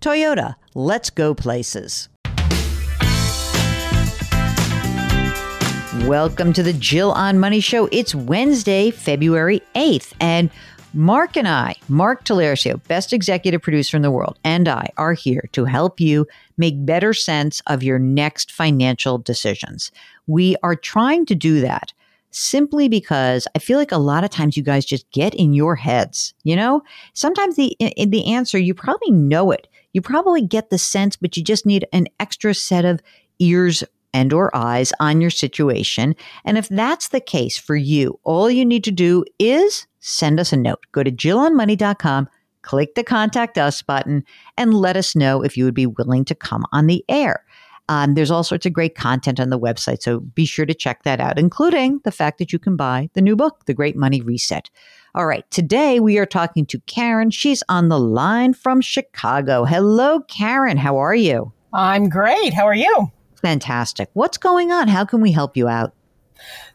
Toyota, let's go places. Welcome to the Jill on Money Show. It's Wednesday, February 8th, and Mark and I, Mark Talercio, best executive producer in the world, and I are here to help you make better sense of your next financial decisions. We are trying to do that simply because I feel like a lot of times you guys just get in your heads, you know? Sometimes the the answer you probably know it. You probably get the sense, but you just need an extra set of ears and or eyes on your situation. And if that's the case for you, all you need to do is send us a note. Go to jillonmoney.com, click the contact us button and let us know if you would be willing to come on the air. Um, there's all sorts of great content on the website, so be sure to check that out, including the fact that you can buy the new book, The Great Money Reset. All right, today we are talking to Karen. She's on the line from Chicago. Hello, Karen. How are you? I'm great. How are you? Fantastic. What's going on? How can we help you out?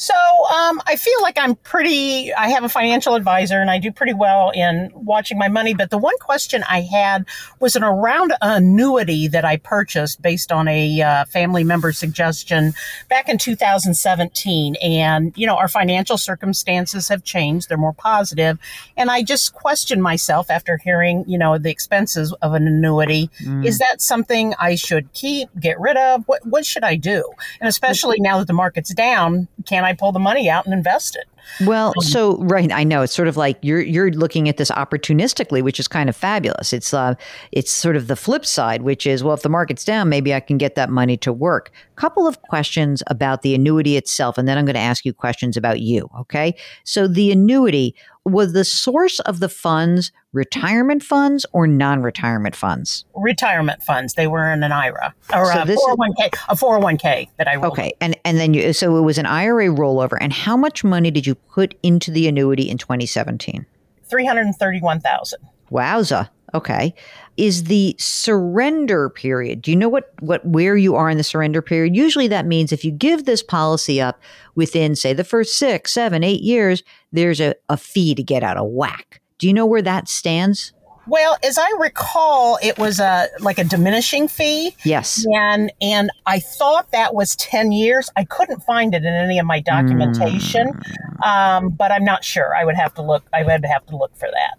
So um, I feel like I'm pretty, I have a financial advisor and I do pretty well in watching my money. But the one question I had was an around annuity that I purchased based on a uh, family member suggestion back in 2017. And, you know, our financial circumstances have changed. They're more positive. And I just questioned myself after hearing, you know, the expenses of an annuity. Mm. Is that something I should keep, get rid of? What, what should I do? And especially now that the market's down, can I pull the money out and invest it? Well, um, so right, I know it's sort of like you're you're looking at this opportunistically, which is kind of fabulous. It's uh, it's sort of the flip side, which is well, if the market's down, maybe I can get that money to work. Couple of questions about the annuity itself, and then I'm going to ask you questions about you. Okay, so the annuity was the source of the funds retirement funds or non-retirement funds? Retirement funds. They were in an IRA or so a 401k, is, a 401k that I rolled. Okay, and and then you so it was an IRA rollover. And how much money did you put into the annuity in 2017? Three hundred thirty-one thousand. Wowza. Okay. Is the surrender period, do you know what, what, where you are in the surrender period? Usually that means if you give this policy up within, say, the first six, seven, eight years, there's a, a fee to get out of whack. Do you know where that stands? Well, as I recall, it was a like a diminishing fee. Yes. And and I thought that was ten years. I couldn't find it in any of my documentation, mm. um, but I'm not sure. I would have to look. I would have to look for that.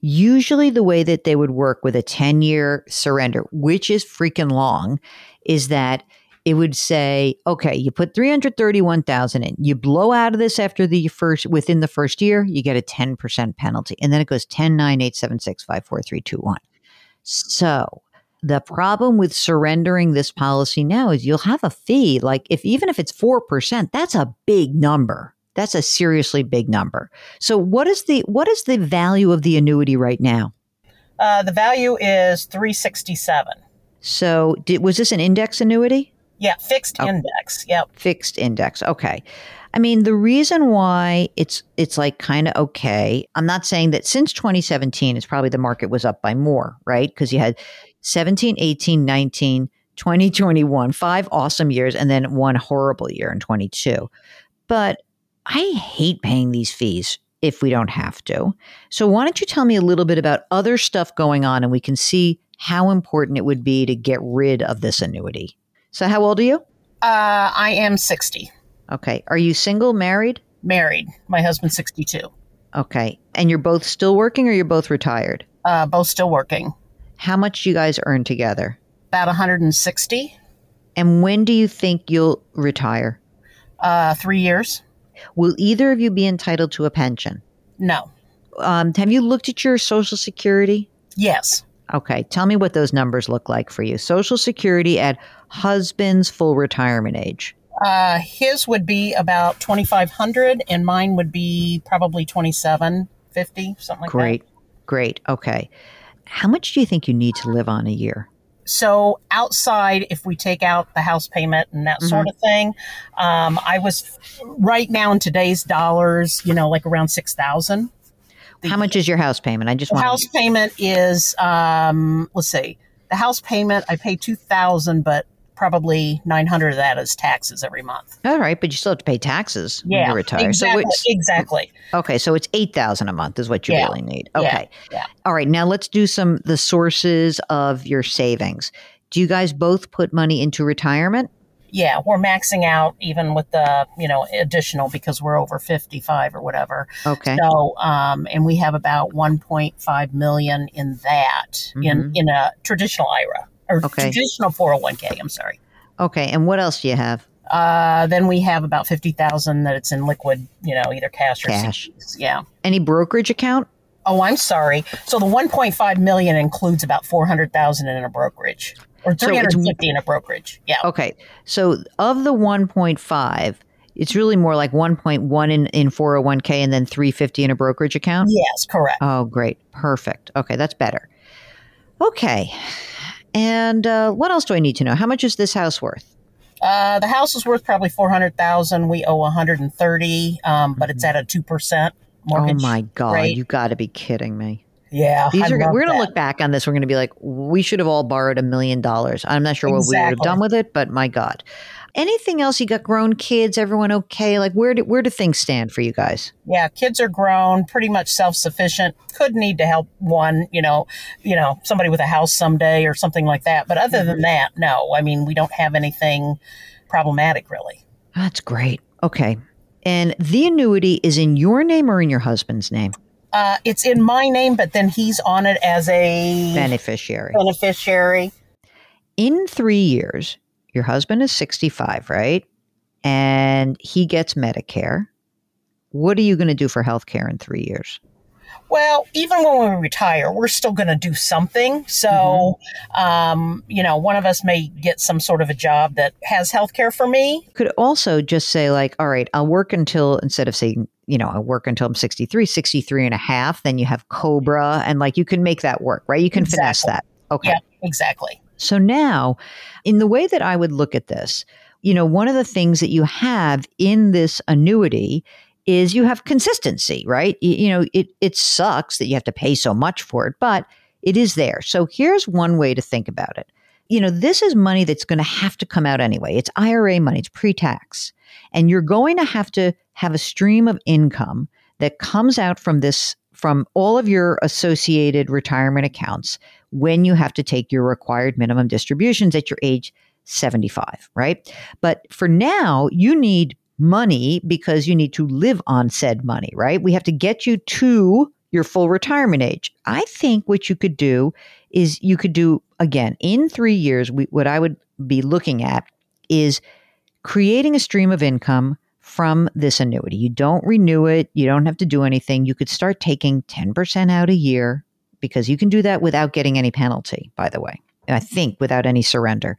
Usually, the way that they would work with a 10 year surrender, which is freaking long, is that it would say, okay, you put 331,000 in, you blow out of this after the first, within the first year, you get a 10% penalty. And then it goes 10, 9, 8, 7, 6, 5, 4, 3, 2, 1. So the problem with surrendering this policy now is you'll have a fee. Like if, even if it's 4%, that's a big number. That's a seriously big number. So what is the what is the value of the annuity right now? Uh, the value is three sixty seven. So did, was this an index annuity? Yeah, fixed index. Yep. Fixed index. Okay. I mean, the reason why it's it's like kind of okay. I'm not saying that since 2017 it's probably the market was up by more, right? Because you had 17, 18, 19, 2021, five awesome years, and then one horrible year in 22. But I hate paying these fees if we don't have to. So, why don't you tell me a little bit about other stuff going on and we can see how important it would be to get rid of this annuity? So, how old are you? Uh, I am 60. Okay. Are you single, married? Married. My husband's 62. Okay. And you're both still working or you're both retired? Uh, both still working. How much do you guys earn together? About 160. And when do you think you'll retire? Uh, three years. Will either of you be entitled to a pension? No. Um, have you looked at your Social Security? Yes. Okay. Tell me what those numbers look like for you. Social Security at husband's full retirement age. Uh, his would be about 2500 and mine would be probably 2750 something like Great. that. Great. Great. Okay. How much do you think you need to live on a year? So outside, if we take out the house payment and that sort of thing, um, I was right now in today's dollars, you know, like around 6000 The How much is your house payment? I just want house payment is, um, let's see, the house payment I pay two thousand, but probably nine hundred of that is taxes every month. All right, but you still have to pay taxes when you retire. exactly, So exactly. okay. So it's eight thousand a month is what you Yeah. really need. Yeah, Okay. yeah. All right. Now let's do some the sources of your savings. Do you guys both put money into retirement? Yeah, we're maxing out even with the you know additional because we're over fifty five or whatever. Okay. So, um, and we have about one point five million in that in in a traditional IRA or Mm-hmm. Okay. traditional four hundred one k. I'm sorry. Okay. And what else do you have? Uh, then we have about fifty thousand that it's in liquid, you know, either cash or Cash. CDs. Yeah. Any brokerage account? Oh, I'm sorry. So the 1.5 million includes about 400,000 in a brokerage or So 350 in a brokerage. Yeah. Okay. So of the 1.5, it's really more like 1.1 in, in 401k and then 350 in a brokerage account? Yes, correct. Oh, great. Perfect. Okay, that's better. Okay. And uh, what else do I need to know? How much is this house worth? Uh, the house is worth probably 400,000. We owe 130, um, but it's at a 2% mortgage. Mm-hmm. oh my God. rate. You got to be kidding me. Yeah. These I are we're going to look back on this. We're going to be like, we should have all borrowed a million dollars. I'm not sure what we would have done with it, but my God. Anything else? You got grown kids, everyone okay? Like where do where do things stand for you guys? Yeah, kids are grown, pretty much self-sufficient. Could need to help one, you know, you know, somebody with a house someday or something like that. But other Mm-hmm. than that, no. I mean, we don't have anything problematic really. That's great. Okay. And the annuity is in your name or in your husband's name? Uh, it's in my name, but then he's on it as a Beneficiary. beneficiary. In three years, your husband is 65, right? And he gets Medicare. What are you going to do for health care in three years? Well, even when we retire, we're still going to do something. So, um, you know, one of us may get some sort of a job that has health care for me. Could also just say, like, all right, I'll work until, instead of saying, you know, I'll work until I'm 63, 63 and a half, then you have Cobra, and like you can make that work, right? You can finesse that. Okay. Yeah, exactly. So now, in the way that I would look at this, you know, one of the things that you have in this annuity is you have consistency, right? You, you know, it it sucks that you have to pay so much for it, but it is there. So here's one way to think about it. You know, this is money that's going to have to come out anyway. It's IRA money, it's pre-tax. And you're going to have to have a stream of income that comes out from this from all of your associated retirement accounts when you have to take your required minimum distributions at your age 75, right? But for now, you need money because you need to live on said money, right? We have to get you to your full retirement age. I think what you could do is you could do again in 3 years we, what I would be looking at is creating a stream of income from this annuity. You don't renew it, you don't have to do anything. You could start taking 10% out a year because you can do that without getting any penalty, by the way. I think without any surrender.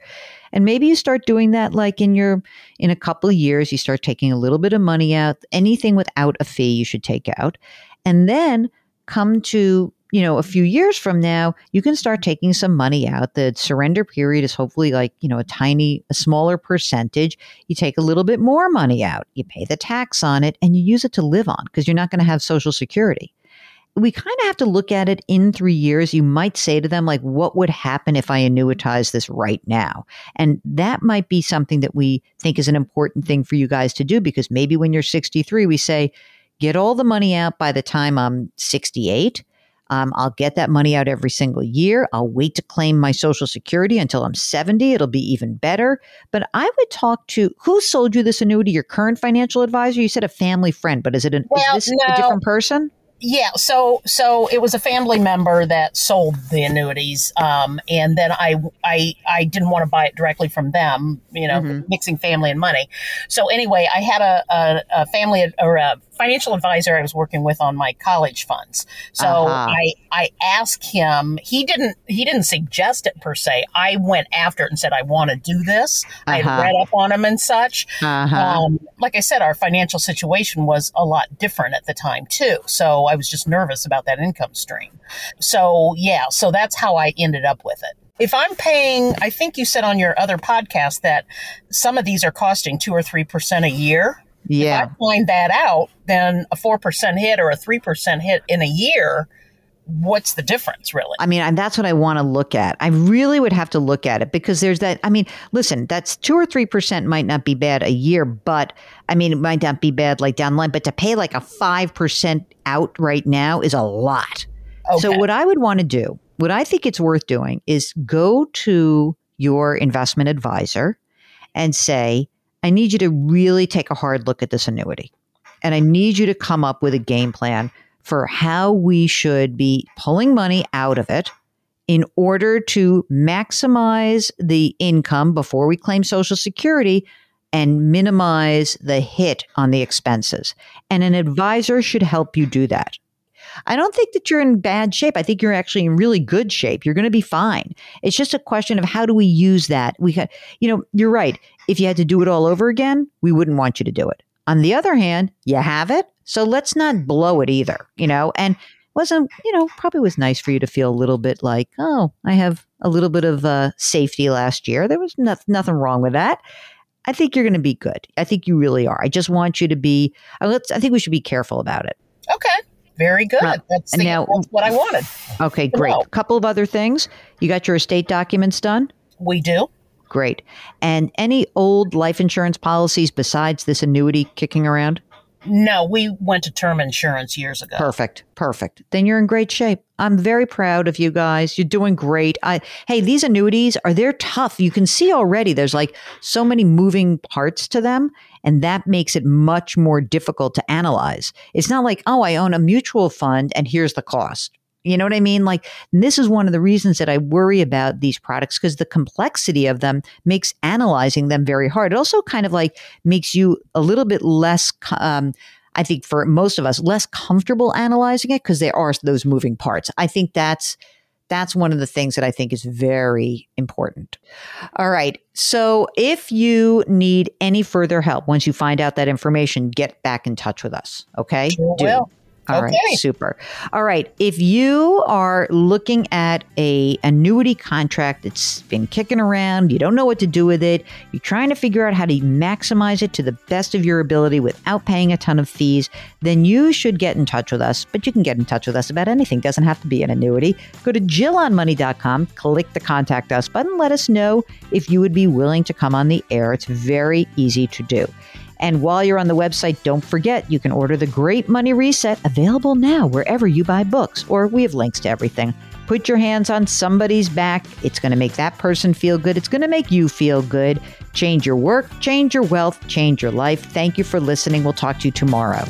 And maybe you start doing that like in your in a couple of years you start taking a little bit of money out, anything without a fee you should take out. And then come to, you know, a few years from now, you can start taking some money out. The surrender period is hopefully like, you know, a tiny a smaller percentage. You take a little bit more money out. You pay the tax on it and you use it to live on because you're not going to have social security we kind of have to look at it in three years. You might say to them, like, what would happen if I annuitize this right now? And that might be something that we think is an important thing for you guys to do because maybe when you're 63, we say, get all the money out by the time I'm 68 um, I'll get that money out every single year. I'll wait to claim my Social Security until I'm 70. It'll be even better. But I would talk to who sold you this annuity? Your current financial advisor? You said a family friend, but is it an, well, is this no. a different person? Yeah, so so it was a family member that sold the annuities, um, and then I I I didn't want to buy it directly from them, you know, mm-hmm. mixing family and money. So anyway, I had a, a, a family or a financial advisor I was working with on my college funds. So uh-huh. I I asked him. He didn't he didn't suggest it per se. I went after it and said I want to do this. Uh-huh. I read up on him and such. Uh-huh. Um, like I said, our financial situation was a lot different at the time too. So I was just nervous about that income stream. So yeah, so that's how I ended up with it if I'm paying, I think you said on your other podcast that some of these are costing two or three percent a year. Yeah. If I find that out, then a 4% hit or a 3% hit in a year, what's the difference really? I mean, and that's what I want to look at. I really would have to look at it because there's that. I mean, listen, that's two or 3% might not be bad a year, but I mean, it might not be bad like down the line, but to pay like a 5% out right now is a lot. Okay. So, what I would want to do, what I think it's worth doing is go to your investment advisor and say, I need you to really take a hard look at this annuity. And I need you to come up with a game plan for how we should be pulling money out of it in order to maximize the income before we claim Social Security and minimize the hit on the expenses. And an advisor should help you do that. I don't think that you're in bad shape. I think you're actually in really good shape. You're going to be fine. It's just a question of how do we use that? We, you know, you're right. If you had to do it all over again, we wouldn't want you to do it. On the other hand, you have it, so let's not blow it either. You know, and wasn't you know probably was nice for you to feel a little bit like oh I have a little bit of uh, safety last year. There was no, nothing wrong with that. I think you're going to be good. I think you really are. I just want you to be. Uh. I think we should be careful about it. Okay. Very good. Uh, that's, the, now, that's what I wanted. Okay, great. A couple of other things. You got your estate documents done? We do. Great. And any old life insurance policies besides this annuity kicking around? No, we went to term insurance years ago. Perfect. Perfect. Then you're in great shape. I'm very proud of you guys. You're doing great. I hey, these annuities are they're tough. You can see already there's like so many moving parts to them and that makes it much more difficult to analyze. It's not like, "Oh, I own a mutual fund and here's the cost." You know what I mean? Like, this is one of the reasons that I worry about these products because the complexity of them makes analyzing them very hard. It also kind of like makes you a little bit less, um, I think for most of us, less comfortable analyzing it because there are those moving parts. I think that's that's one of the things that I think is very important. All right. So if you need any further help once you find out that information, get back in touch with us. Okay? Sure Do. will. All okay. right, super. All right, if you are looking at a annuity contract that's been kicking around, you don't know what to do with it, you're trying to figure out how to maximize it to the best of your ability without paying a ton of fees, then you should get in touch with us. But you can get in touch with us about anything. Doesn't have to be an annuity. Go to jillonmoney.com, click the contact us button, let us know if you would be willing to come on the air. It's very easy to do. And while you're on the website, don't forget you can order the Great Money Reset available now wherever you buy books, or we have links to everything. Put your hands on somebody's back. It's going to make that person feel good. It's going to make you feel good. Change your work, change your wealth, change your life. Thank you for listening. We'll talk to you tomorrow.